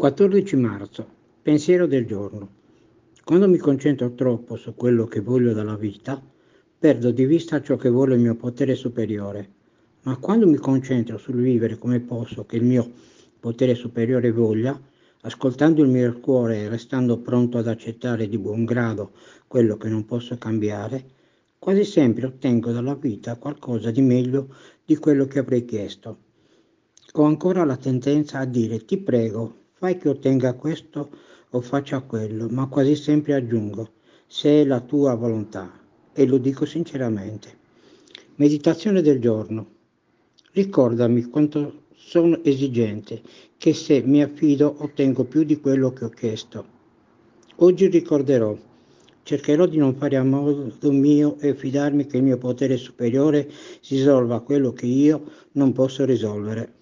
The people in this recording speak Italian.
14 marzo. Pensiero del giorno. Quando mi concentro troppo su quello che voglio dalla vita, perdo di vista ciò che vuole il mio potere superiore. Ma quando mi concentro sul vivere come posso che il mio potere superiore voglia, ascoltando il mio cuore e restando pronto ad accettare di buon grado quello che non posso cambiare, quasi sempre ottengo dalla vita qualcosa di meglio di quello che avrei chiesto. Ho ancora la tendenza a dire ti prego, fai che ottenga questo o faccia quello, ma quasi sempre aggiungo, se è la tua volontà, e lo dico sinceramente. Meditazione del giorno. Ricordami quanto sono esigente, che se mi affido ottengo più di quello che ho chiesto. Oggi ricorderò, cercherò di non fare a modo mio e fidarmi che il mio potere superiore risolva quello che io non posso risolvere.